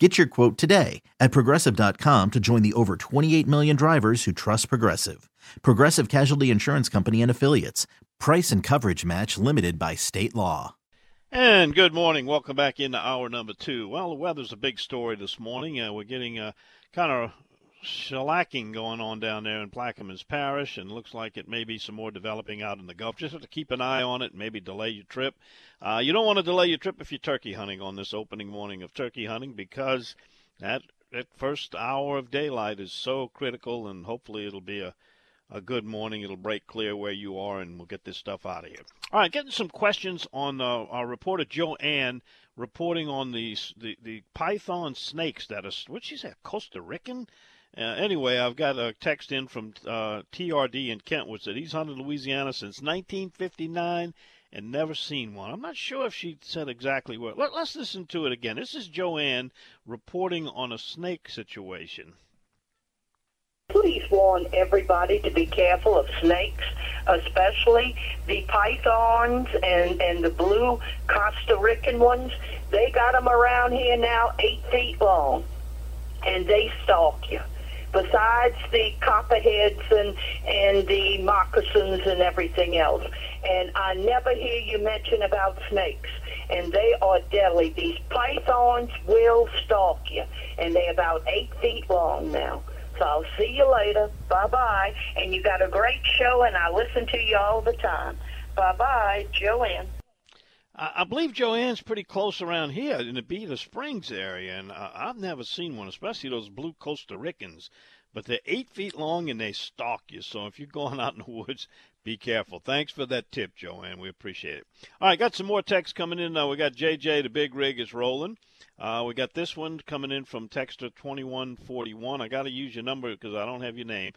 Get your quote today at progressive.com to join the over 28 million drivers who trust Progressive. Progressive Casualty Insurance Company and Affiliates. Price and coverage match limited by state law. And good morning. Welcome back into hour number two. Well, the weather's a big story this morning. Uh, we're getting a kind of shellacking going on down there in Plaquemines Parish, and looks like it may be some more developing out in the Gulf. Just have to keep an eye on it and maybe delay your trip. Uh, you don't want to delay your trip if you're turkey hunting on this opening morning of turkey hunting because that that first hour of daylight is so critical, and hopefully it'll be a a good morning. It'll break clear where you are, and we'll get this stuff out of here. All right, getting some questions on uh, our reporter Joanne reporting on the, the the python snakes that are what she say Costa Rican. Uh, anyway, I've got a text in from uh, TRD in Kentwood said he's hunted Louisiana since 1959 and never seen one. I'm not sure if she said exactly what. Let, let's listen to it again. This is Joanne reporting on a snake situation. Please warn everybody to be careful of snakes, especially the pythons and, and the blue Costa Rican ones. They got them around here now eight feet long, and they stalk you besides the copperheads and, and the moccasins and everything else. And I never hear you mention about snakes. And they are deadly. These pythons will stalk you. And they're about eight feet long now. So I'll see you later. Bye-bye. And you got a great show, and I listen to you all the time. Bye-bye, Joanne. I believe Joanne's pretty close around here in the Beaver Springs area, and I've never seen one, especially those blue Costa Ricans. But they're eight feet long and they stalk you. So if you're going out in the woods, be careful. Thanks for that tip, Joanne. We appreciate it. All right, got some more texts coming in. Now we got JJ, the big rig is rolling. Uh, we got this one coming in from Texter 2141. I got to use your number because I don't have your name.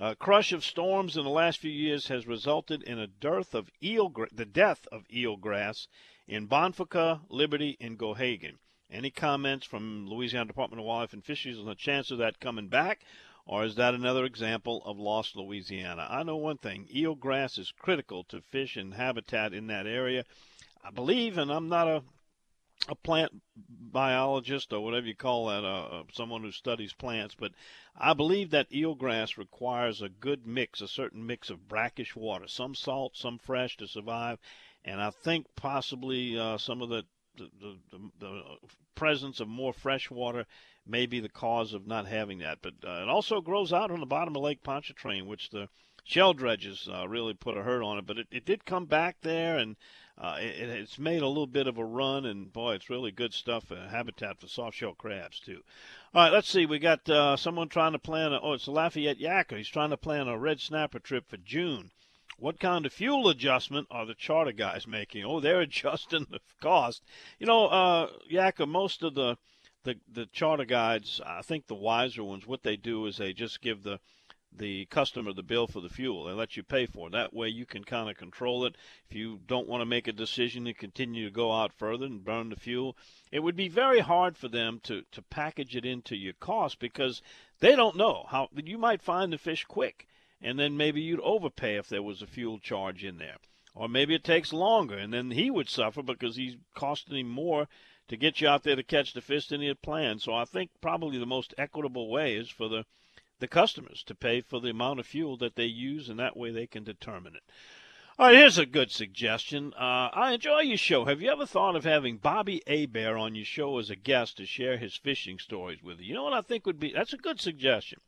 A crush of storms in the last few years has resulted in a dearth of eel, the death of eelgrass in Bonfouca, Liberty, and Gohagan. Any comments from Louisiana Department of Wildlife and Fisheries on the chance of that coming back, or is that another example of lost Louisiana? I know one thing: eelgrass is critical to fish and habitat in that area. I believe, and I'm not a a plant biologist or whatever you call that, uh, uh, someone who studies plants, but I believe that eelgrass requires a good mix, a certain mix of brackish water, some salt, some fresh to survive, and I think possibly uh, some of the the, the, the, presence of more fresh water may be the cause of not having that. But uh, it also grows out on the bottom of Lake Pontchartrain, which the shell dredges uh, really put a hurt on it. But it, it did come back there, and uh, it, it's made a little bit of a run, and boy, it's really good stuff. Uh, habitat for soft-shell crabs too. All right, let's see. We got uh, someone trying to plan. A, oh, it's a Lafayette Yacker. He's trying to plan a red snapper trip for June. What kind of fuel adjustment are the charter guys making? Oh, they're adjusting the cost. You know, uh, Yacker, most of the, the the charter guides, I think the wiser ones, what they do is they just give the the customer the bill for the fuel. They let you pay for it. That way you can kind of control it. If you don't want to make a decision to continue to go out further and burn the fuel, it would be very hard for them to, to package it into your cost because they don't know how you might find the fish quick and then maybe you'd overpay if there was a fuel charge in there. or maybe it takes longer, and then he would suffer because he's costing him more to get you out there to catch the fish than he had planned. So I think probably the most equitable way is for the the customers to pay for the amount of fuel that they use, and that way they can determine it. All right, here's a good suggestion. Uh, I enjoy your show. Have you ever thought of having Bobby Hebert on your show as a guest to share his fishing stories with you? You know what I think would be? That's a good suggestion.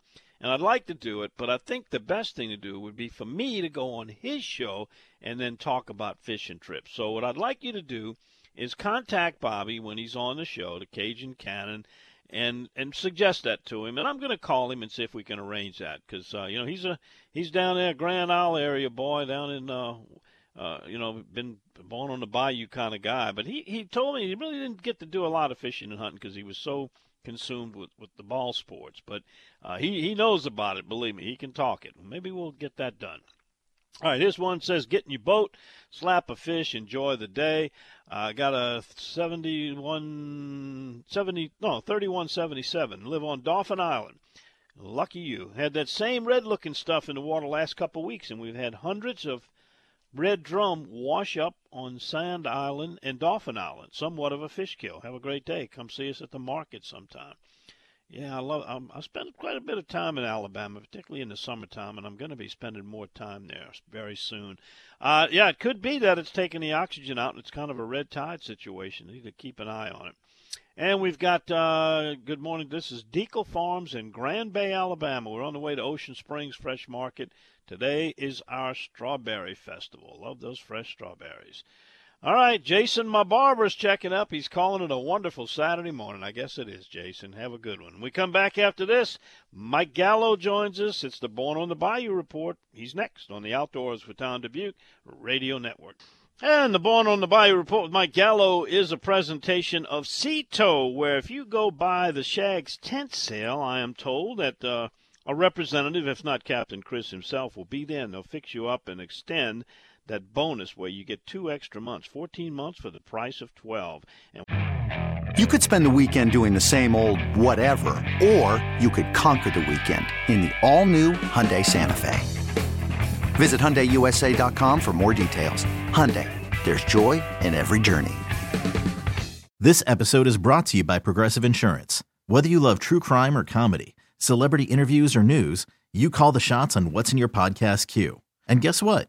And I'd like to do it, but I think the best thing to do would be for me to go on his show and then talk about fishing trips. So what I'd like you to do is contact Bobby when he's on the show, the Cajun Cannon, and and suggest that to him. And I'm going to call him and see if we can arrange that because uh, you know he's a he's down there Grand Isle area boy down in uh, uh, you know been born on the bayou kind of guy. But he he told me he really didn't get to do a lot of fishing and hunting because he was so consumed with with the ball sports. But uh, he he knows about it. Believe me, he can talk it. Maybe we'll get that done. All right, here's one says get in your boat, slap a fish, enjoy the day. I uh, got a 71, 70, no, 3177. Live on Dauphin Island. Lucky you. Had that same red looking stuff in the water last couple of weeks, and we've had hundreds of red drum wash up on Sand Island and Dauphin Island. Somewhat of a fish kill. Have a great day. Come see us at the market sometime. Yeah, I love. Um, I spend quite a bit of time in Alabama, particularly in the summertime, and I'm going to be spending more time there very soon. Uh, yeah, it could be that it's taking the oxygen out, and it's kind of a red tide situation. You need to keep an eye on it. And we've got uh, good morning. This is Deacle Farms in Grand Bay, Alabama. We're on the way to Ocean Springs Fresh Market. Today is our Strawberry Festival. Love those fresh strawberries. All right, Jason, my barber's checking up. He's calling it a wonderful Saturday morning. I guess it is, Jason. Have a good one. we come back after this. Mike Gallo joins us. It's the Born on the Bayou report. He's next on the Outdoors with Don Dubuque Radio Network. And the Born on the Bayou report with Mike Gallo is a presentation of Sea-Tow, where if you go by the Shags tent sale, I am told that uh, a representative, if not Captain Chris himself, will be there and they'll fix you up and extend that bonus where you get two extra months, 14 months for the price of 12. And you could spend the weekend doing the same old whatever, or you could conquer the weekend in the all-new Hyundai Santa Fe. Visit HyundaiUSA.com for more details. Hyundai, there's joy in every journey. This episode is brought to you by Progressive Insurance. Whether you love true crime or comedy, celebrity interviews or news, you call the shots on what's in your podcast queue. And guess what?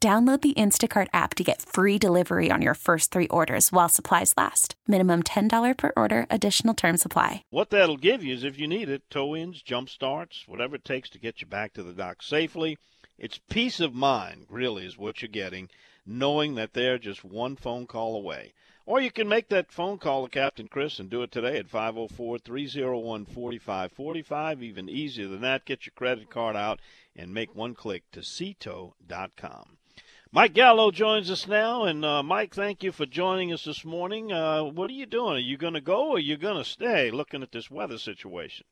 Download the Instacart app to get free delivery on your first three orders while supplies last. Minimum $10 per order, additional term supply. What that'll give you is if you need it, tow ins, jump starts, whatever it takes to get you back to the dock safely. It's peace of mind, really, is what you're getting, knowing that they're just one phone call away. Or you can make that phone call to Captain Chris and do it today at 504 301 4545. Even easier than that, get your credit card out and make one click to Sea-Tow.com. Mike Gallo joins us now, and uh, Mike, thank you for joining us this morning. Uh, what are you doing? Are you going to go, or are you going to stay? Looking at this weather situation.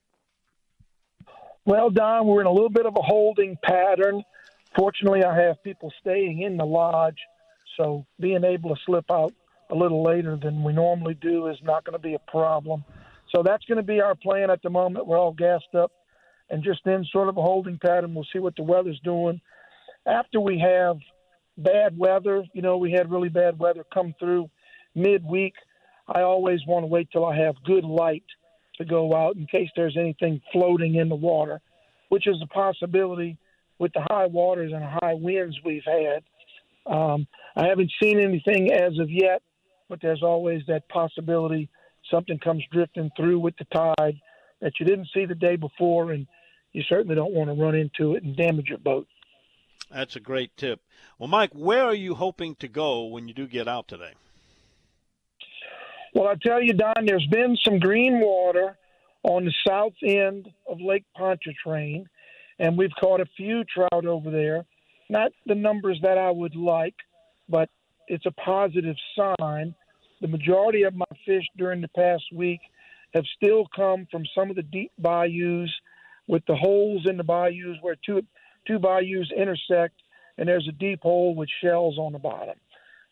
Well, Don, we're in a little bit of a holding pattern. Fortunately, I have people staying in the lodge, so being able to slip out a little later than we normally do is not going to be a problem. So that's going to be our plan at the moment. We're all gassed up and just in sort of a holding pattern. We'll see what the weather's doing. After we have bad weather. You know, we had really bad weather come through midweek. I always want to wait till I have good light to go out in case there's anything floating in the water, which is a possibility with the high waters and high winds we've had. Um, I haven't seen anything as of yet, but there's always that possibility something comes drifting through with the tide. that you didn't see the day before, and you certainly don't want to run into it and damage your boat. That's a great tip. Well, Mike, where are you hoping to go when you do get out today? Well, I tell you, Don, there's been some green water on the south end of Lake Pontchartrain, and we've caught a few trout over there. Not the numbers that I would like, but it's a positive sign. The majority of my fish during the past week have still come from some of the deep bayous with the holes in the bayous where two two bayous intersect, and there's a deep hole with shells on the bottom.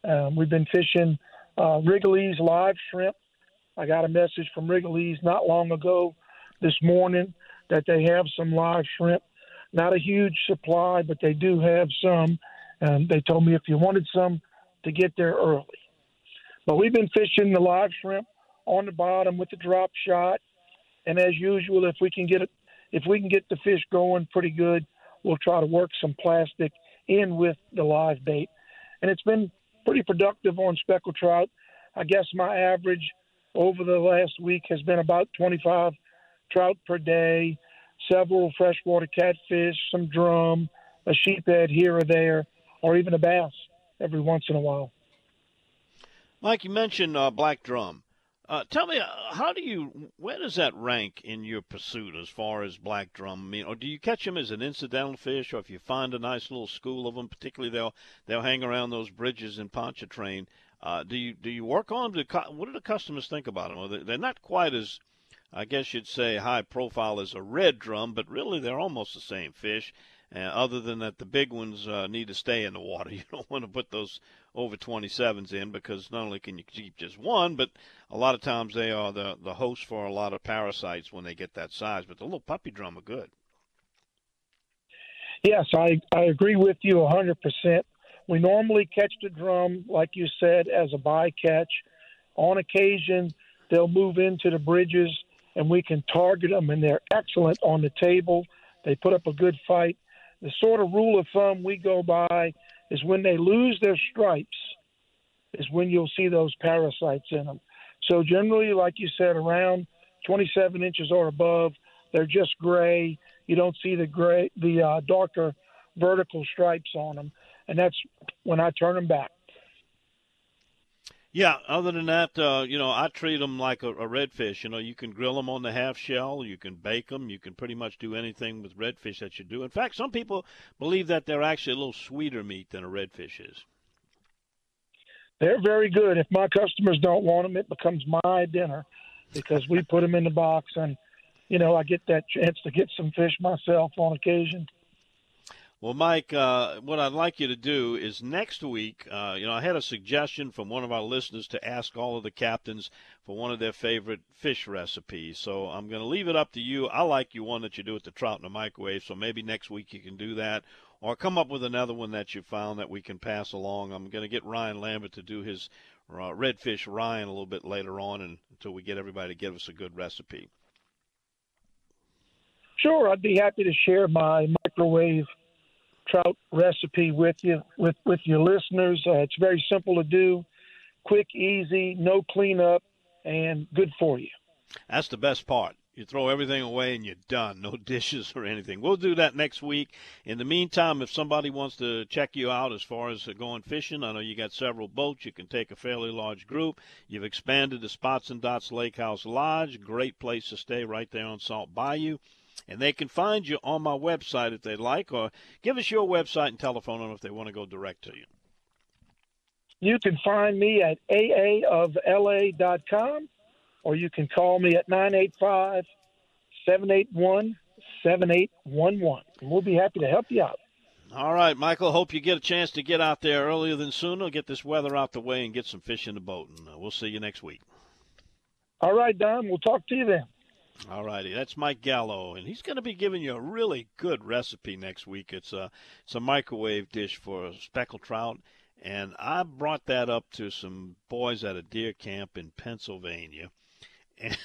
Um, we've been fishing uh, Wrigley's live shrimp. I got a message from Wrigley's not long ago this morning that they have some live shrimp. Not a huge supply, but they do have some. And they told me if you wanted some, to get there early. But we've been fishing the live shrimp on the bottom with the drop shot, and as usual, if we can get it, if we can get the fish going pretty good, we'll try to work some plastic in with the live bait, and it's been pretty productive on speckled trout. I guess my average over the last week has been about 25 trout per day, several freshwater catfish, some drum, a sheephead here or there, or even a bass every once in a while. Mike, you mentioned uh, black drum. Uh, tell me, uh, how do you, where does that rank in your pursuit as far as black drum? I mean, or do you catch them as an incidental fish, or if you find a nice little school of them, particularly they'll they'll hang around those bridges in Pontchartrain. Uh, do you do you work on them? Do, What do the customers think about them? Well, they're not quite as, I guess you'd say, high profile as a red drum, but really they're almost the same fish. Uh, other than that, the big ones uh, need to stay in the water. You don't want to put those over 27s in because not only can you keep just one, but a lot of times they are the, the host for a lot of parasites when they get that size. But the little puppy drum are good. Yes, I, I agree with you 100%. We normally catch the drum, like you said, as a bycatch. On occasion, they'll move into the bridges and we can target them, and they're excellent on the table. They put up a good fight the sort of rule of thumb we go by is when they lose their stripes is when you'll see those parasites in them. So generally, like you said, around 27 inches or above, they're just gray. You don't see the gray, the uh, darker vertical stripes on them, and that's when I turn them back. Yeah. Other than that, uh, you know, I treat them like a, a redfish. You know, you can grill them on the half shell, you can bake them, you can pretty much do anything with redfish that you do. In fact, some people believe that they're actually a little sweeter meat than a redfish is. They're very good. If my customers don't want them, it becomes my dinner because we put them in the box, and you know, I get that chance to get some fish myself on occasion. Well, Mike, uh, what I'd like you to do is next week, uh, you know, I had a suggestion from one of our listeners to ask all of the captains for one of their favorite fish recipes. So I'm going to leave it up to you. I like you one that you do with the trout in the microwave, so maybe next week you can do that. Or come up with another one that you found that we can pass along. I'm going to get Ryan Lambert to do his uh, redfish Ryan a little bit later on and, until we get everybody to give us a good recipe. Sure, I'd be happy to share my microwave trout recipe with you with with your listeners. Uh, it's very simple to do, quick, easy, no cleanup, and good for you. That's the best part. You throw everything away and you're done. No dishes or anything. We'll do that next week. In the meantime, if somebody wants to check you out as far as going fishing, I know you got several boats. You can take a fairly large group. You've expanded the Spots and Dots Lake House Lodge. Great place to stay right there on Salt Bayou. And they can find you on my website if they'd like, or give us your website and telephone number if they want to go direct to you. You can find me at aaofla.com, or you can call me at 985 781 7811. And we'll be happy to help you out. All right, Michael. Hope you get a chance to get out there earlier than sooner, get this weather out the way, and get some fish in the boat. And uh, we'll see you next week. All right, Don. We'll talk to you then. All righty, that's Mike Gallo, and he's going to be giving you a really good recipe next week. It's a it's a microwave dish for speckled trout, and I brought that up to some boys at a deer camp in Pennsylvania, and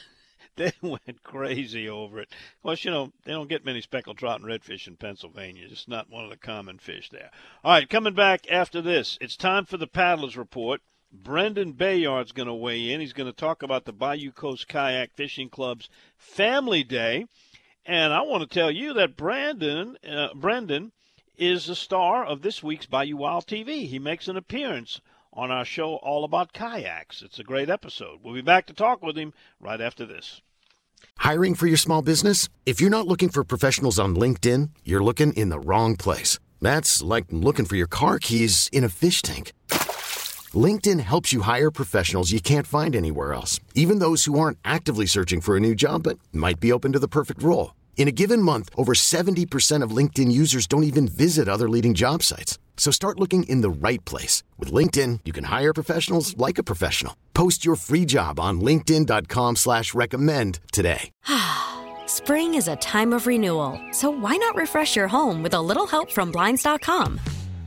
they went crazy over it. Of course, you know they don't get many speckled trout and redfish in Pennsylvania. It's not one of the common fish there. All right, coming back after this, it's time for the paddlers report. Brendan Bayard's going to weigh in. He's going to talk about the Bayou Coast Kayak Fishing Club's Family Day. And I want to tell you that Brandon, uh, Brendan is the star of this week's Bayou Wild TV. He makes an appearance on our show all about kayaks. It's a great episode. We'll be back to talk with him right after this. Hiring for your small business? If you're not looking for professionals on LinkedIn, you're looking in the wrong place. That's like looking for your car keys in a fish tank. LinkedIn helps you hire professionals you can't find anywhere else, even those who aren't actively searching for a new job but might be open to the perfect role. In a given month, over 70% of LinkedIn users don't even visit other leading job sites. So start looking in the right place. With LinkedIn, you can hire professionals like a professional. Post your free job on linkedin.com slash recommend today. Spring is a time of renewal, so why not refresh your home with a little help from Blinds.com?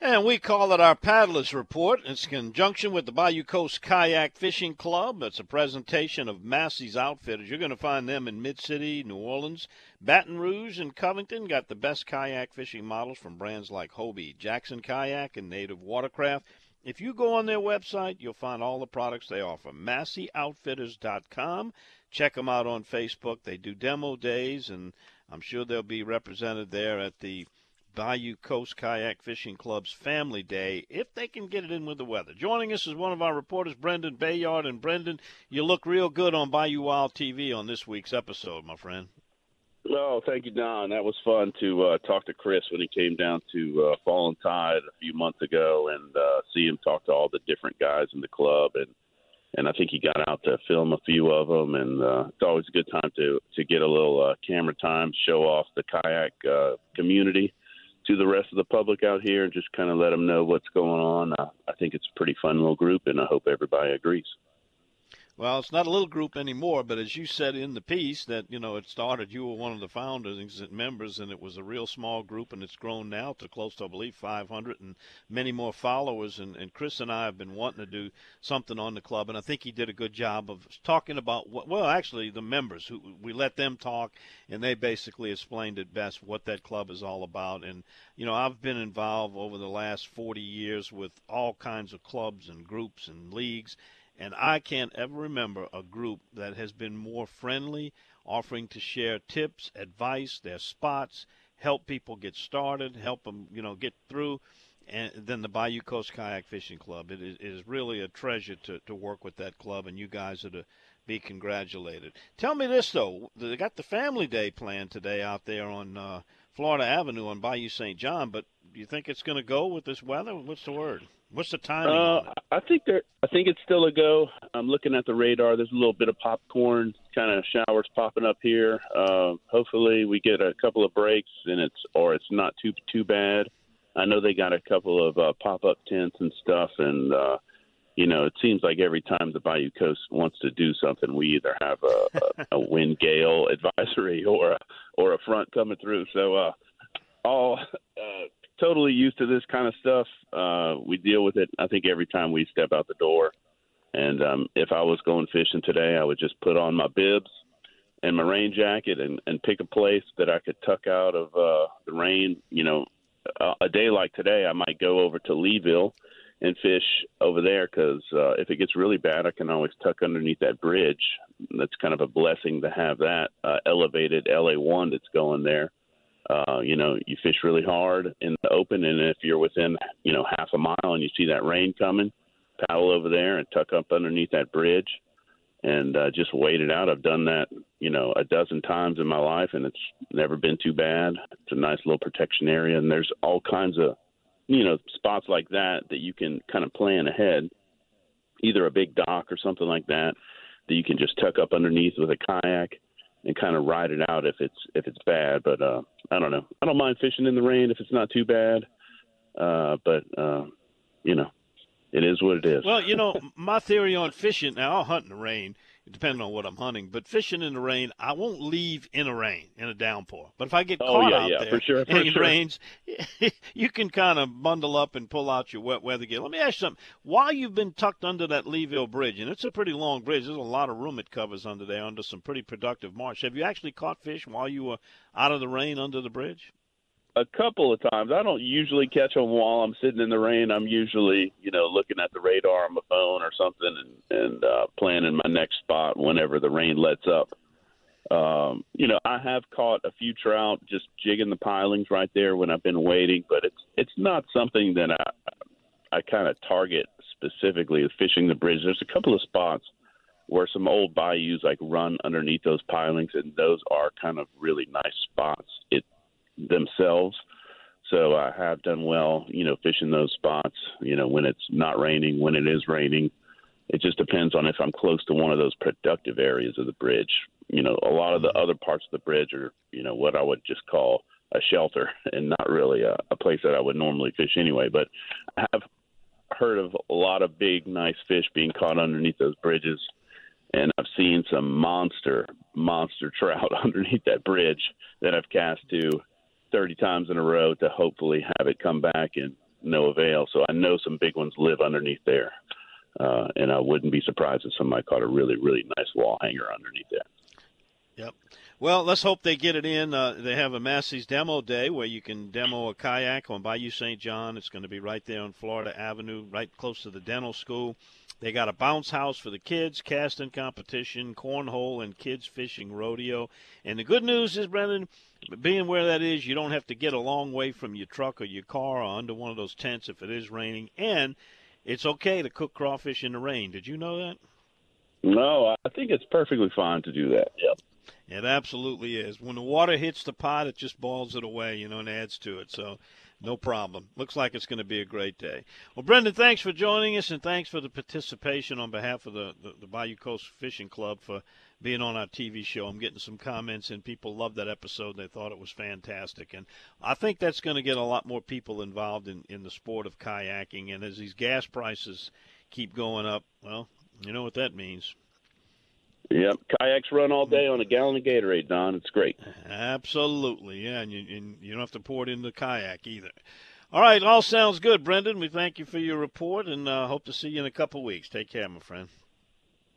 And we call it our Paddlers Report. It's in conjunction with the Bayou Coast Kayak Fishing Club. It's a presentation of Massey's Outfitters. You're going to find them in Mid City, New Orleans, Baton Rouge, and Covington. Got the best kayak fishing models from brands like Hobie, Jackson Kayak, and Native Watercraft. If you go on their website, you'll find all the products they offer. MasseyOutfitters.com. Check them out on Facebook. They do demo days, and I'm sure they'll be represented there at the Bayou Coast Kayak Fishing Club's Family Day if they can get it in with the weather. Joining us is one of our reporters, Brendan Bayard. And Brendan, you look real good on Bayou Wild TV on this week's episode, my friend. Oh, thank you, Don. That was fun to uh, talk to Chris when he came down to uh, Fallen Tide a few months ago and uh, see him talk to all the different guys in the club. And and I think he got out to film a few of them. And uh, it's always a good time to to get a little uh, camera time, show off the kayak uh, community to the rest of the public out here and just kind of let them know what's going on. Uh, I think it's a pretty fun little group, and I hope everybody agrees. Well, it's not a little group anymore, but as you said in the piece that you know it started, you were one of the founders and members, and it was a real small group, and it's grown now to close to I believe 500 and many more followers. And, and Chris and I have been wanting to do something on the club, and I think he did a good job of talking about what. Well, actually, the members who we let them talk, and they basically explained it best what that club is all about. And you know, I've been involved over the last 40 years with all kinds of clubs and groups and leagues and I can't ever remember a group that has been more friendly, offering to share tips, advice, their spots, help people get started, help them, you know, get through, and then the Bayou Coast Kayak Fishing Club. It is, it is really a treasure to, to work with that club, and you guys are to be congratulated. Tell me this though, they got the Family Day planned today out there on uh, Florida Avenue on Bayou St. John, but do you think it's going to go with this weather? What's the word? What's the timing? Uh, I think there. I think it's still a go. I'm looking at the radar. There's a little bit of popcorn, kind of showers popping up here. Uh, hopefully, we get a couple of breaks and it's or it's not too too bad. I know they got a couple of uh, pop up tents and stuff, and uh, you know, it seems like every time the Bayou Coast wants to do something, we either have a, a, a wind gale advisory or a or a front coming through. So, uh, all uh, totally used to this kind of stuff. Uh, we deal with it. I think every time we step out the door. And um, if I was going fishing today, I would just put on my bibs and my rain jacket and and pick a place that I could tuck out of uh, the rain. You know, uh, a day like today, I might go over to Leeville and fish over there because uh, if it gets really bad, I can always tuck underneath that bridge. That's kind of a blessing to have that uh, elevated LA one that's going there. Uh, you know, you fish really hard in the open, and if you're within you know half a mile and you see that rain coming, paddle over there and tuck up underneath that bridge and uh, just wait it out. I've done that, you know, a dozen times in my life, and it's never been too bad. It's a nice little protection area, and there's all kinds of, you know, spots like that that you can kind of plan ahead, either a big dock or something like that that you can just tuck up underneath with a kayak and kind of ride it out if it's if it's bad. But uh, I don't know. I don't mind fishing in the rain if it's not too bad. Uh, but uh, you know, it is what it is. Well, you know, my theory on fishing. Now, I'll hunt in the rain, depending on what I'm hunting. But fishing in the rain, I won't leave in a rain in a downpour. But if I get oh, caught yeah, out yeah, there for sure, for and it sure. rains, you can kind of bundle up and pull out your wet weather gear. Let me ask you something. While you've been tucked under that Leeville Bridge, and it's a pretty long bridge, there's a lot of room it covers under there, under some pretty productive marsh. Have you actually caught fish while you were out of the rain under the bridge? A couple of times. I don't usually catch them while I'm sitting in the rain. I'm usually, you know, looking at the radar on my phone or something and, and uh, planning my next spot whenever the rain lets up. Um, you know, I have caught a few trout just jigging the pilings right there when I've been waiting, but it's it's not something that I I kind of target specifically fishing the bridge. There's a couple of spots where some old bayous like run underneath those pilings, and those are kind of really nice spots. It themselves. So I have done well, you know, fishing those spots, you know, when it's not raining, when it is raining. It just depends on if I'm close to one of those productive areas of the bridge. You know, a lot of the other parts of the bridge are, you know, what I would just call a shelter and not really a, a place that I would normally fish anyway. But I have heard of a lot of big, nice fish being caught underneath those bridges. And I've seen some monster, monster trout underneath that bridge that I've cast to 30 times in a row to hopefully have it come back and no avail. So I know some big ones live underneath there. Uh, and I wouldn't be surprised if somebody caught a really, really nice wall hanger underneath there. Yep. Well, let's hope they get it in. Uh, they have a Massey's demo day where you can demo a kayak on Bayou St. John. It's going to be right there on Florida Avenue, right close to the dental school. They got a bounce house for the kids, casting competition, cornhole, and kids fishing rodeo. And the good news is, Brendan, being where that is, you don't have to get a long way from your truck or your car or under one of those tents if it is raining. And it's okay to cook crawfish in the rain. Did you know that? No, I think it's perfectly fine to do that. Yep. It absolutely is. When the water hits the pot, it just balls it away, you know, and adds to it. So, no problem. Looks like it's going to be a great day. Well, Brendan, thanks for joining us, and thanks for the participation on behalf of the, the, the Bayou Coast Fishing Club for being on our TV show. I'm getting some comments, and people loved that episode. They thought it was fantastic. And I think that's going to get a lot more people involved in, in the sport of kayaking. And as these gas prices keep going up, well, you know what that means. Yep, kayaks run all day on a gallon of Gatorade, Don. It's great. Absolutely, yeah, and you, and you don't have to pour it in the kayak either. All right, all sounds good, Brendan. We thank you for your report, and uh, hope to see you in a couple weeks. Take care, my friend.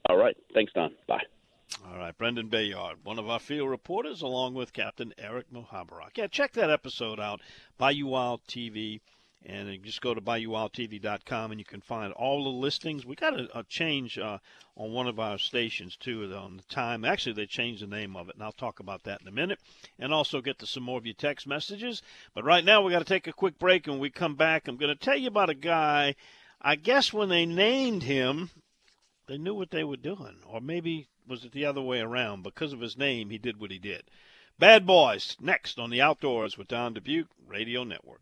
All right, thanks, Don. Bye. All right, Brendan Bayard, one of our field reporters, along with Captain Eric Mohabarak. Yeah, check that episode out, Bayou Wild TV. And you just go to BayouWildTV.com and you can find all the listings. We got a, a change uh, on one of our stations too on the time. Actually, they changed the name of it, and I'll talk about that in a minute. And also get to some more of your text messages. But right now, we got to take a quick break, and when we come back, I'm going to tell you about a guy. I guess when they named him, they knew what they were doing, or maybe was it the other way around? Because of his name, he did what he did. Bad Boys next on the Outdoors with Don Dubuque Radio Network.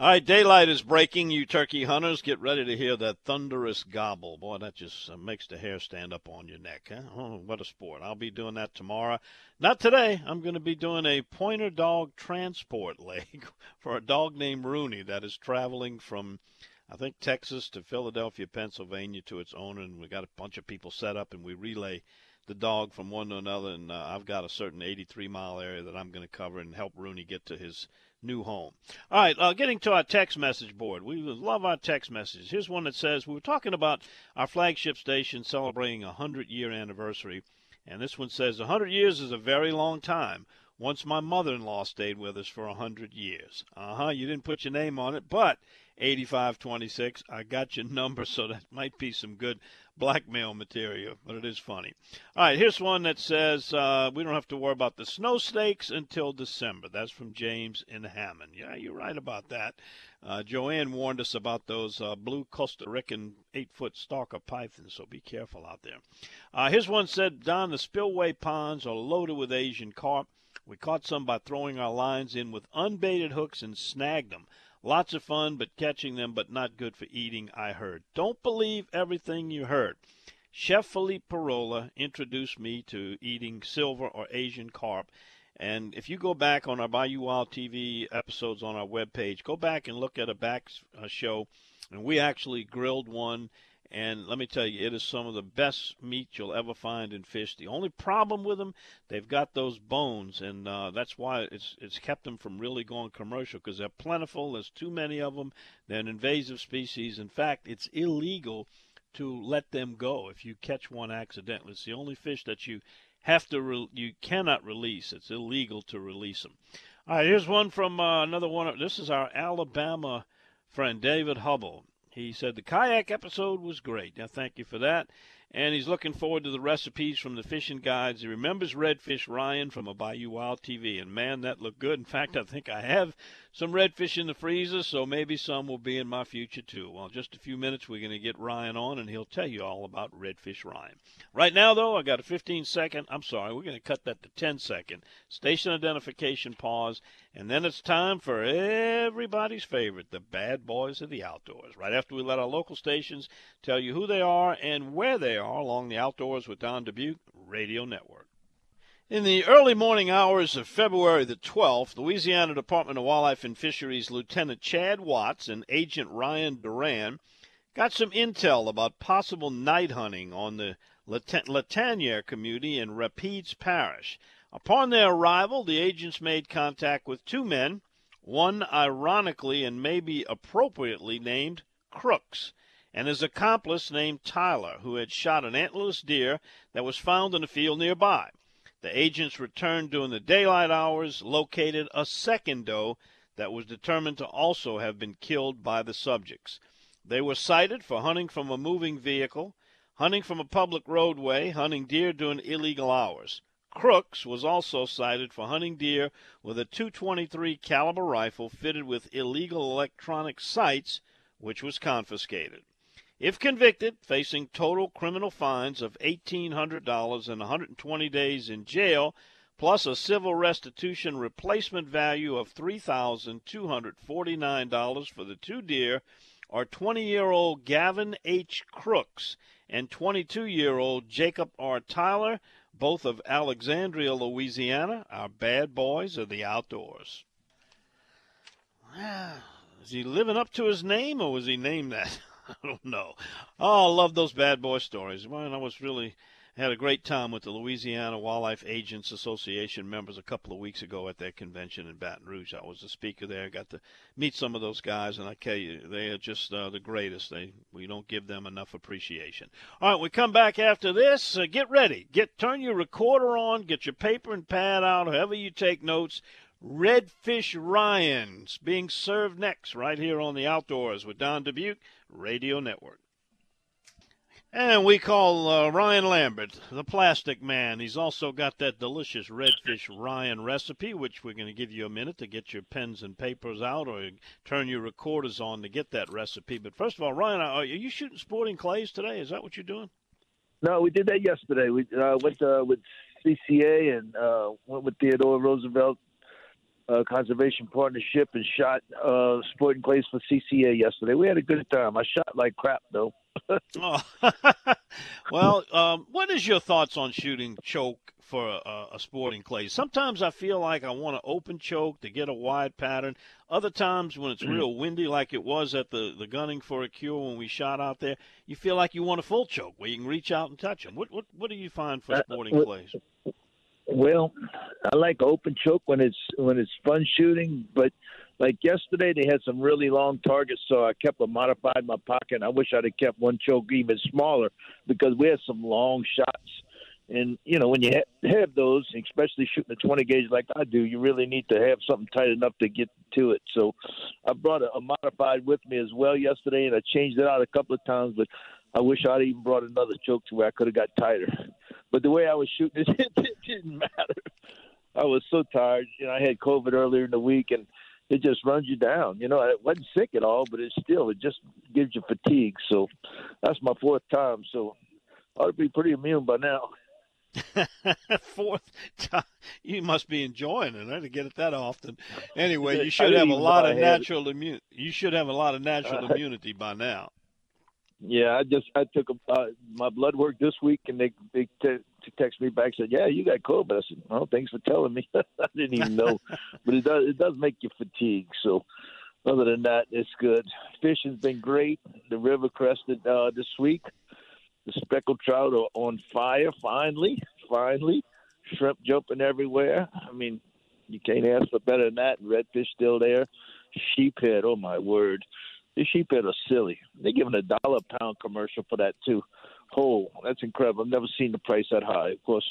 All right, daylight is breaking. You turkey hunters, get ready to hear that thunderous gobble. Boy, that just uh, makes the hair stand up on your neck. Huh? Oh, what a sport. I'll be doing that tomorrow. Not today. I'm going to be doing a pointer dog transport leg for a dog named Rooney that is traveling from, I think, Texas to Philadelphia, Pennsylvania to its owner. And we got a bunch of people set up and we relay the dog from one to another. And uh, I've got a certain 83 mile area that I'm going to cover and help Rooney get to his new home. All right, uh, getting to our text message board. We love our text messages. Here's one that says we were talking about our flagship station celebrating a 100 year anniversary. And this one says 100 years is a very long time. Once my mother in law stayed with us for a 100 years. Uh huh, you didn't put your name on it, but 8526, I got your number, so that might be some good blackmail material, but it is funny. All right, here's one that says uh, we don't have to worry about the snow snakes until December. That's from James in Hammond. Yeah, you're right about that. Uh, Joanne warned us about those uh, blue Costa Rican eight foot stalker pythons, so be careful out there. Uh, here's one said Don, the spillway ponds are loaded with Asian carp. We caught some by throwing our lines in with unbaited hooks and snagged them. Lots of fun, but catching them, but not good for eating, I heard. Don't believe everything you heard. Chef Philippe Parola introduced me to eating silver or Asian carp. And if you go back on our Bayou Wild TV episodes on our webpage, go back and look at a back uh, show. And we actually grilled one and let me tell you, it is some of the best meat you'll ever find in fish. The only problem with them, they've got those bones, and uh, that's why it's it's kept them from really going commercial because they're plentiful. There's too many of them. They're an invasive species. In fact, it's illegal to let them go if you catch one accidentally. It's the only fish that you have to re- you cannot release. It's illegal to release them. All right, here's one from uh, another one. This is our Alabama friend David Hubble. He said the kayak episode was great. Now, thank you for that. And he's looking forward to the recipes from the fishing guides. He remembers Redfish Ryan from a Bayou Wild TV, and man, that looked good. In fact, I think I have some redfish in the freezer, so maybe some will be in my future too. Well, just a few minutes, we're going to get Ryan on, and he'll tell you all about Redfish Ryan. Right now, though, I got a 15 second. I'm sorry, we're going to cut that to 10 second station identification pause, and then it's time for everybody's favorite, the bad boys of the outdoors. Right after we let our local stations tell you who they are and where they are along the Outdoors with Don Dubuque Radio Network. In the early morning hours of February the 12th, Louisiana Department of Wildlife and Fisheries Lieutenant Chad Watts and Agent Ryan Duran got some intel about possible night hunting on the Latanier community in Rapides Parish. Upon their arrival, the agents made contact with two men, one ironically and maybe appropriately named Crooks, and his accomplice named Tyler, who had shot an antlerless deer that was found in a field nearby. The agents returned during the daylight hours, located a second doe that was determined to also have been killed by the subjects. They were cited for hunting from a moving vehicle, hunting from a public roadway, hunting deer during illegal hours. Crooks was also cited for hunting deer with a 223 caliber rifle fitted with illegal electronic sights, which was confiscated. If convicted, facing total criminal fines of $1,800 and 120 days in jail, plus a civil restitution replacement value of $3,249 for the two deer, are 20 year old Gavin H. Crooks and 22 year old Jacob R. Tyler both of Alexandria, Louisiana, our bad boys of the outdoors. Is he living up to his name, or was he named that? I don't know. Oh, I love those bad boy stories. I was really had a great time with the Louisiana Wildlife Agents Association members a couple of weeks ago at their convention in Baton Rouge. I was the speaker there. Got to meet some of those guys, and I tell you, they are just uh, the greatest. They we don't give them enough appreciation. All right, we come back after this. Uh, get ready. Get turn your recorder on. Get your paper and pad out. However you take notes. Redfish Ryan's being served next, right here on the Outdoors with Don Dubuque Radio Network. And we call uh, Ryan Lambert the plastic man. He's also got that delicious redfish Ryan recipe, which we're going to give you a minute to get your pens and papers out or turn your recorders on to get that recipe. But first of all, Ryan, are you shooting sporting clays today? Is that what you're doing? No, we did that yesterday. We uh, went uh, with CCA and uh, went with Theodore Roosevelt uh, Conservation Partnership and shot uh, sporting clays for CCA yesterday. We had a good time. I shot like crap though. oh. well, um, what is your thoughts on shooting choke for a, a, sporting clay? Sometimes I feel like I want to open choke to get a wide pattern. Other times when it's mm-hmm. real windy, like it was at the, the gunning for a cure when we shot out there, you feel like you want a full choke where you can reach out and touch them. What what what do you find for sporting uh, clays? Well, I like open choke when it's when it's fun shooting, but like yesterday they had some really long targets, so I kept a modified in my pocket. I wish I'd have kept one choke even smaller because we had some long shots. And you know when you ha- have those, especially shooting a 20 gauge like I do, you really need to have something tight enough to get to it. So I brought a, a modified with me as well yesterday, and I changed it out a couple of times. But I wish I'd even brought another choke to where I could have got tighter. But the way I was shooting it, it didn't matter. I was so tired. You know, I had COVID earlier in the week, and it just runs you down. You know, I wasn't sick at all, but it still it just gives you fatigue. So that's my fourth time. So I ought to be pretty immune by now. Fourth time, you must be enjoying it huh, to get it that often. Anyway, you should have a lot of natural immunity. You should have a lot of natural immunity by now. Yeah, I just I took a, uh, my blood work this week, and they they t- text me back said, "Yeah, you got COVID." I said, "Oh, thanks for telling me. I didn't even know." but it does it does make you fatigue. So other than that, it's good. Fishing's been great. The river crested uh, this week. The speckled trout are on fire. Finally, finally, shrimp jumping everywhere. I mean, you can't ask for better than that. Redfish still there. Sheephead, oh my word the sheephead are silly. They're giving a dollar a pound commercial for that too. Oh, that's incredible. I've never seen the price that high. Of course,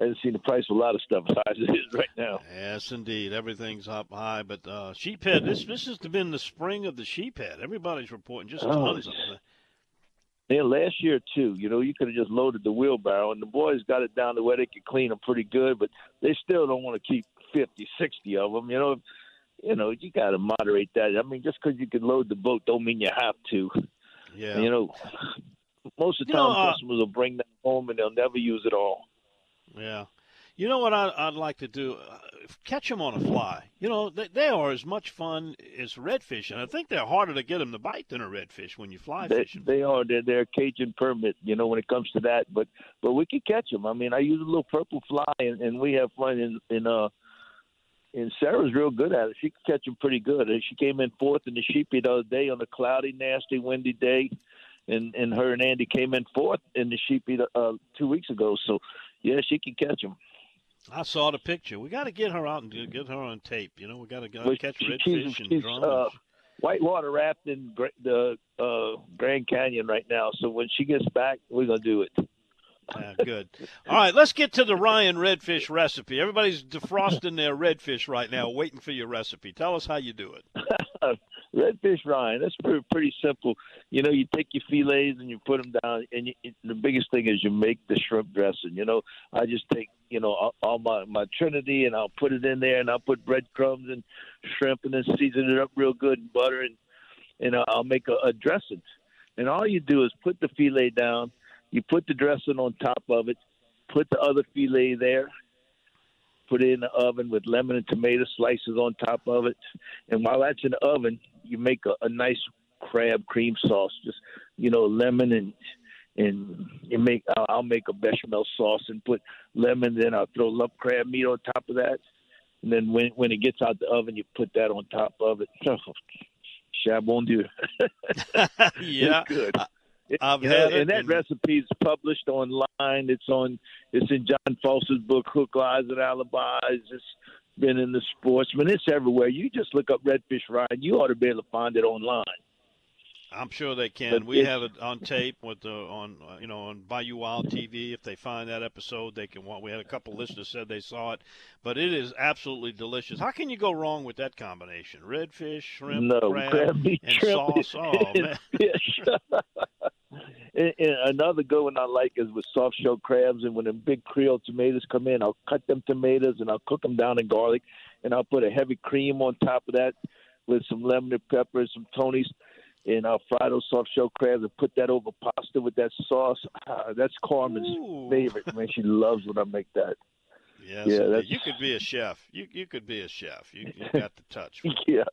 I haven't seen the price of a lot of stuff as high as it is right now. Yes, indeed, everything's up high. But uh, sheephead, this this has been the spring of the sheephead. Everybody's reporting just oh, tons of them. Yeah, last year too. You know, you could have just loaded the wheelbarrow, and the boys got it down to where they could clean them pretty good. But they still don't want to keep fifty, sixty of them. You know, you know, you got to moderate that. I mean, just because you can load the boat don't mean you have to. Yeah. You know, most of the you time know, uh, customers will bring that home and they'll never use it all. Yeah. You know what I'd, I'd like to do? Uh, catch them on a fly. You know, they, they are as much fun as redfish, and I think they're harder to get them to bite than a redfish when you fly they, fishing. They are. They're, they're Cajun permit, you know, when it comes to that. But but we can catch them. I mean, I use a little purple fly, and, and we have fun in in uh and Sarah's real good at it. She can catch them pretty good. She came in fourth in the sheepy the other day on a cloudy, nasty, windy day, and and her and Andy came in fourth in the sheepy uh, two weeks ago. So, yeah, she can catch them. I saw the picture. We got to get her out and get her on tape. You know, we got to go well, catch she, redfish she's, and drums. Uh, whitewater rafting the uh, Grand Canyon right now. So when she gets back, we're gonna do it. Yeah, good. All right, let's get to the Ryan redfish recipe. Everybody's defrosting their redfish right now, waiting for your recipe. Tell us how you do it. redfish Ryan, that's pretty, pretty simple. You know, you take your fillets and you put them down, and you, the biggest thing is you make the shrimp dressing. You know, I just take you know all, all my my Trinity and I'll put it in there, and I'll put breadcrumbs and shrimp, and then season it up real good and butter, and and I'll make a, a dressing. And all you do is put the fillet down you put the dressing on top of it, put the other filet there, put it in the oven with lemon and tomato slices on top of it. And while that's in the oven, you make a, a nice crab cream sauce. Just you know, lemon and and you make. I'll, make a bechamel sauce and put lemon. Then I'll throw lump crab meat on top of that. And then when when it gets out the oven, you put that on top of it. Chabon Dieu. yeah, good. I've you had know, it, and that and- recipe is published online. It's on. It's in John Foster's book, Hook, Lies, and Alibis. It's been in the Sportsman. It's everywhere. You just look up Redfish Ryan. You ought to be able to find it online. I'm sure they can. But we have it on tape with the on you know on Bayou Wild TV. If they find that episode, they can. wa- We had a couple listeners said they saw it, but it is absolutely delicious. How can you go wrong with that combination? Redfish, shrimp, no crab, crab and shrimp, sauce. Oh man. And, and another good one I like is with soft shell crabs. And when the big Creole tomatoes come in, I'll cut them tomatoes and I'll cook them down in garlic, and I'll put a heavy cream on top of that with some lemon and pepper and some Tony's, and I'll fry those soft shell crabs and put that over pasta with that sauce. Ah, that's Carmen's Ooh. favorite. Man, she loves when I make that. Yes, Yeah, you could be a chef. You you could be a chef. You you got the touch. yeah,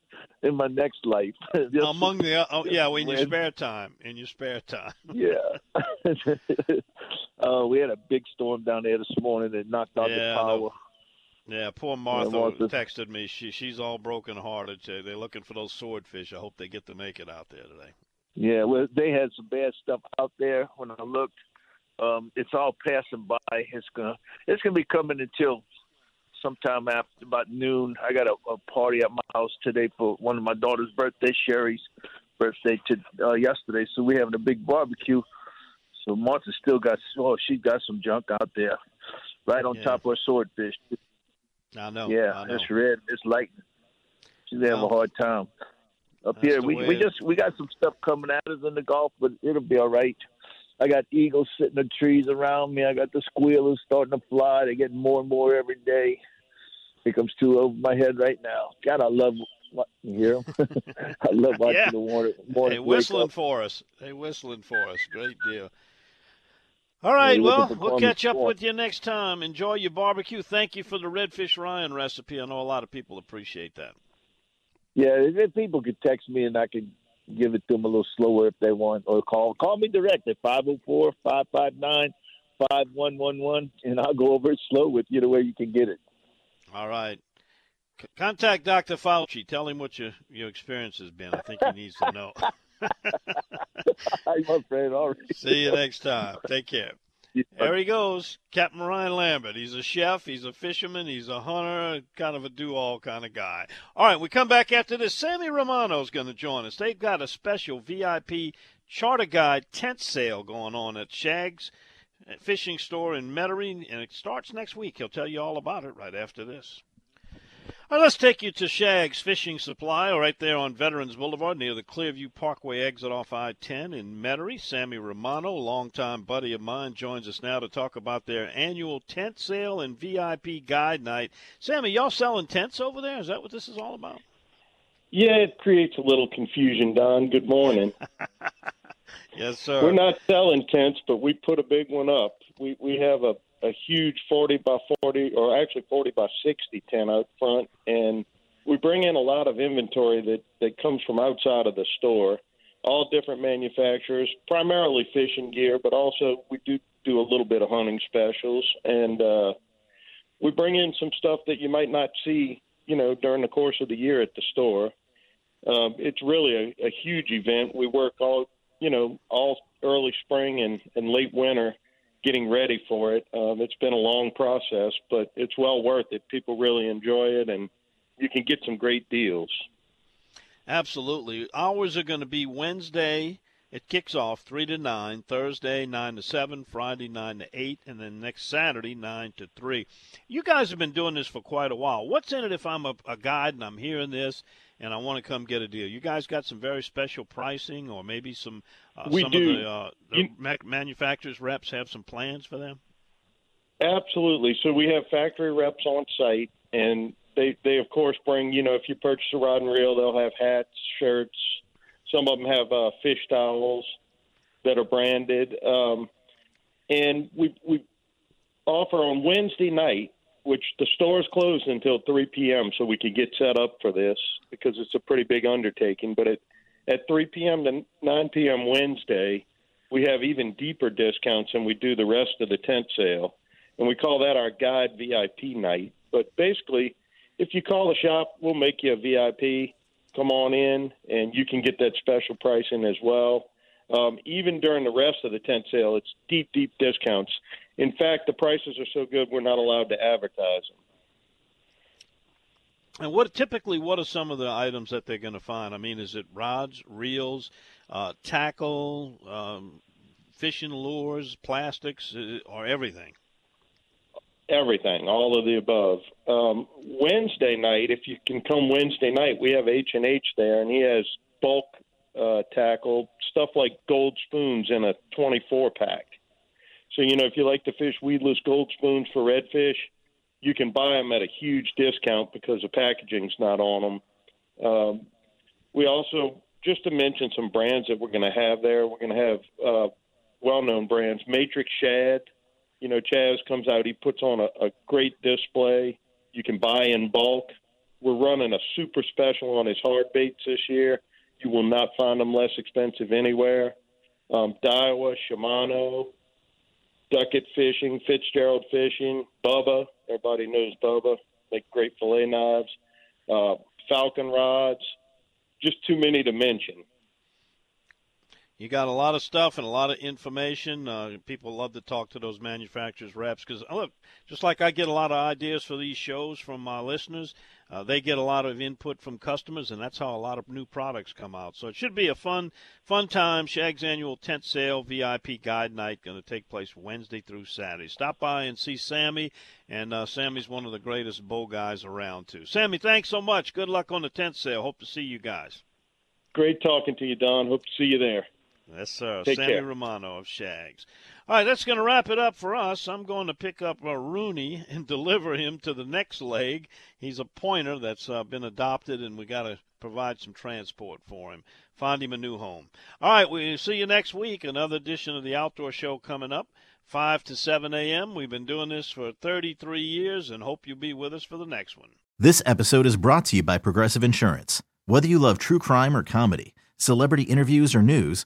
in my next life. Among the oh, yeah, when your spare time, in your spare time. Yeah. uh, we had a big storm down there this morning that knocked out Yeah, the power. Yeah, poor Martha, Martha. texted me. She she's all broken hearted. They're looking for those swordfish. I hope they get to make it out there today. Yeah, well, they had some bad stuff out there when I looked. Um, it's all passing by. It's gonna it's gonna be coming until sometime after about noon. I got a, a party at my house today for one of my daughter's birthday, Sherry's birthday to uh, yesterday. So we're having a big barbecue. So Martha still got oh she got some junk out there, right on Yeah. top of her swordfish. I know. yeah, I know. it's red, it's lightning. She's having Well, a hard time. Up that's here, we we it- just we got some stuff coming at us in the Gulf, but it'll be all right. I got eagles sitting in the trees around me. I got the squealers starting to fly. They're getting more and more every day. Here comes two over my head right now. God, I love you hear 'em? I love watching Yeah. the water. They whistling for us. They whistling for us. Great deal. All right, well, we'll catch up with you next time. Enjoy your barbecue. Thank you for the redfish Ryan recipe. I know a lot of people appreciate that. Yeah, if people could text me and I could give it to them a little slower if they want, or call call me direct at 504-559-5111, and I'll go over it slow with you the way you can get it. All right. C- contact Dr. Fauci. Tell him what your, your experience has been. I think he needs to know. Hi, my friend. All right. See you next time. Take care. There he goes, Captain Ryan Lambert. He's a chef, he's a fisherman, he's a hunter, kind of a do-all kind of guy. All right, we come back after this. Sammy Romano's going to join us. They've got a special VIP charter guide tent sale going on at Shag's Fishing Store in Metairie, and it starts next week. He'll tell you all about it right after this. Right, let's take you to Shag's Fishing Supply, right there on Veterans Boulevard near the Clearview Parkway exit off I-10 in Metairie. Sammy Romano, longtime buddy of mine, joins us now to talk about their annual tent sale and VIP guide night. Sammy, y'all selling tents over there? Is that what this is all about? Yeah, it creates a little confusion, Don. Good morning. Yes, sir. We're not selling tents, but we put a big one up. We we have a, a huge 40 by 40, or actually 40 by 60 tent out front, and we bring in a lot of inventory that, that comes from outside of the store. All different manufacturers, primarily fishing gear, but also we do do a little bit of hunting specials, and uh, we bring in some stuff that you might not see, you know, during the course of the year at the store. Um, it's really a, a huge event. We work all, you know, all early spring and, and late winter getting ready for it. Um, it's been a long process, but it's well worth it. People really enjoy it, and you can get some great deals. Absolutely. Hours are going to be Wednesday. It kicks off 3 to 9, Thursday 9 to 7, Friday 9 to 8, and then next Saturday 9 to 3. You guys have been doing this for quite a while. What's in it if I'm a, a guide and I'm hearing this and I want to come get a deal? You guys got some very special pricing or maybe some uh, We some do. of the, uh, the ma- manufacturers reps have some plans for them? Absolutely. So we have factory reps on site, and they they of course bring. You know, if you purchase a rod and reel, they'll have hats, shirts. Some of them have uh, fish towels that are branded, um, and we we offer on Wednesday night, which the store is closed until 3 p.m. So we can get set up for this because it's a pretty big undertaking. But at at 3 p.m. to 9 p.m. Wednesday, we have even deeper discounts and we do the rest of the tent sale and we call that our guide VIP night. But basically, if you call the shop, we'll make you a VIP. Come on in, and you can get that special pricing as well. Um, even during the rest of the tent sale, it's deep, deep discounts. In fact, the prices are so good we're not allowed to advertise them. And what typically what are some of the items that they're going to find? I mean, is it rods, reels, uh, tackle, um, fishing lures, plastics, uh, or everything? everything, all of the above. Um, Wednesday night, if you can come Wednesday night, we have H and H there, and he has bulk uh, tackle, stuff like gold spoons in a 24 pack. So, you know, if you like to fish weedless gold spoons for redfish, you can buy them at a huge discount because the packaging's not on them. Um, we also, just to mention some brands that we're going to have there, we're going to have uh, well known brands. Matrix Shad, you know, Chaz comes out, he puts on a, a great display. You can buy in bulk. We're running a super special on his hard baits this year. You will not find them less expensive anywhere. Um, Daiwa, Shimano, Duckett Fishing, Fitzgerald Fishing, Bubba. Everybody knows Bubba. Make great fillet knives. Uh, Falcon rods. Just too many to mention. You got a lot of stuff and a lot of information. Uh, people love to talk to those manufacturers' reps because look, just like I get a lot of ideas for these shows from my listeners, uh, they get a lot of input from customers, and that's how a lot of new products come out. So it should be a fun, fun time. Shag's annual tent sale VIP guide night going to take place Wednesday through Saturday. Stop by and see Sammy, and uh, Sammy's one of the greatest bow guys around too. Sammy, thanks so much. Good luck on the tent sale. Hope to see you guys. Great talking to you, Don. Hope to see you there. Yes, sir. Take Sammy care. Romano of Shags. All right, that's going to wrap it up for us. I'm going to pick up uh, Rooney and deliver him to the next leg. He's a pointer that's uh, been adopted, and we got to provide some transport for him. Find him a new home. All right, we'll see you next week. Another edition of the Outdoor Show coming up, 5 to 7 a.m. We've been doing this for 33 years and hope you'll be with us for the next one. This episode is brought to you by Progressive Insurance. Whether you love true crime or comedy, celebrity interviews or news,